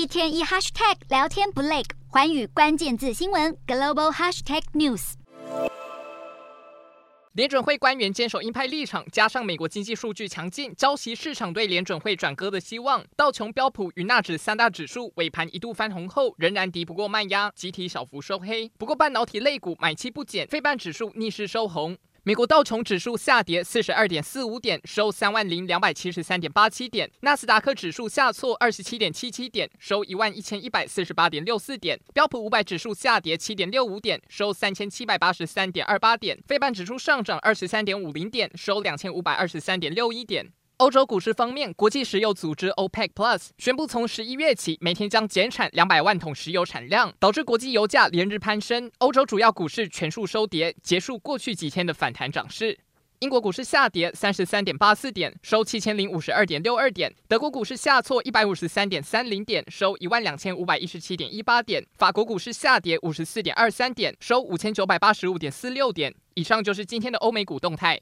一天一 hashtag 聊天不累，寰宇关键字新闻 global hashtag news。联准会官员坚守鹰派立场，加上美国经济数据强劲，浇熄市场对联准会转鸽的希望。道琼、标普与纳指三大指数尾盘一度翻红后，仍然敌不过卖压，集体小幅收黑。不过半导体类股买气不减，非半指数逆势收红。美国道琼指数下跌四十二点四五点，收三万零两百七十三点八七点；纳斯达克指数下挫二十七点七七点，收一万一千一百四十八点六四点；标普五百指数下跌七点六五点，收三千七百八十三点二八点；非半指数上涨二十三点五零点，收两千五百二十三点六一点。欧洲股市方面，国际石油组织 OPEC Plus 宣布，从十一月起每天将减产两百万桶石油产量，导致国际油价连日攀升。欧洲主要股市全数收跌，结束过去几天的反弹涨势。英国股市下跌三十三点八四点，收七千零五十二点六二点。德国股市下挫一百五十三点三零点，收一万两千五百一十七点一八点。法国股市下跌五十四点二三点，收五千九百八十五点四六点。以上就是今天的欧美股动态。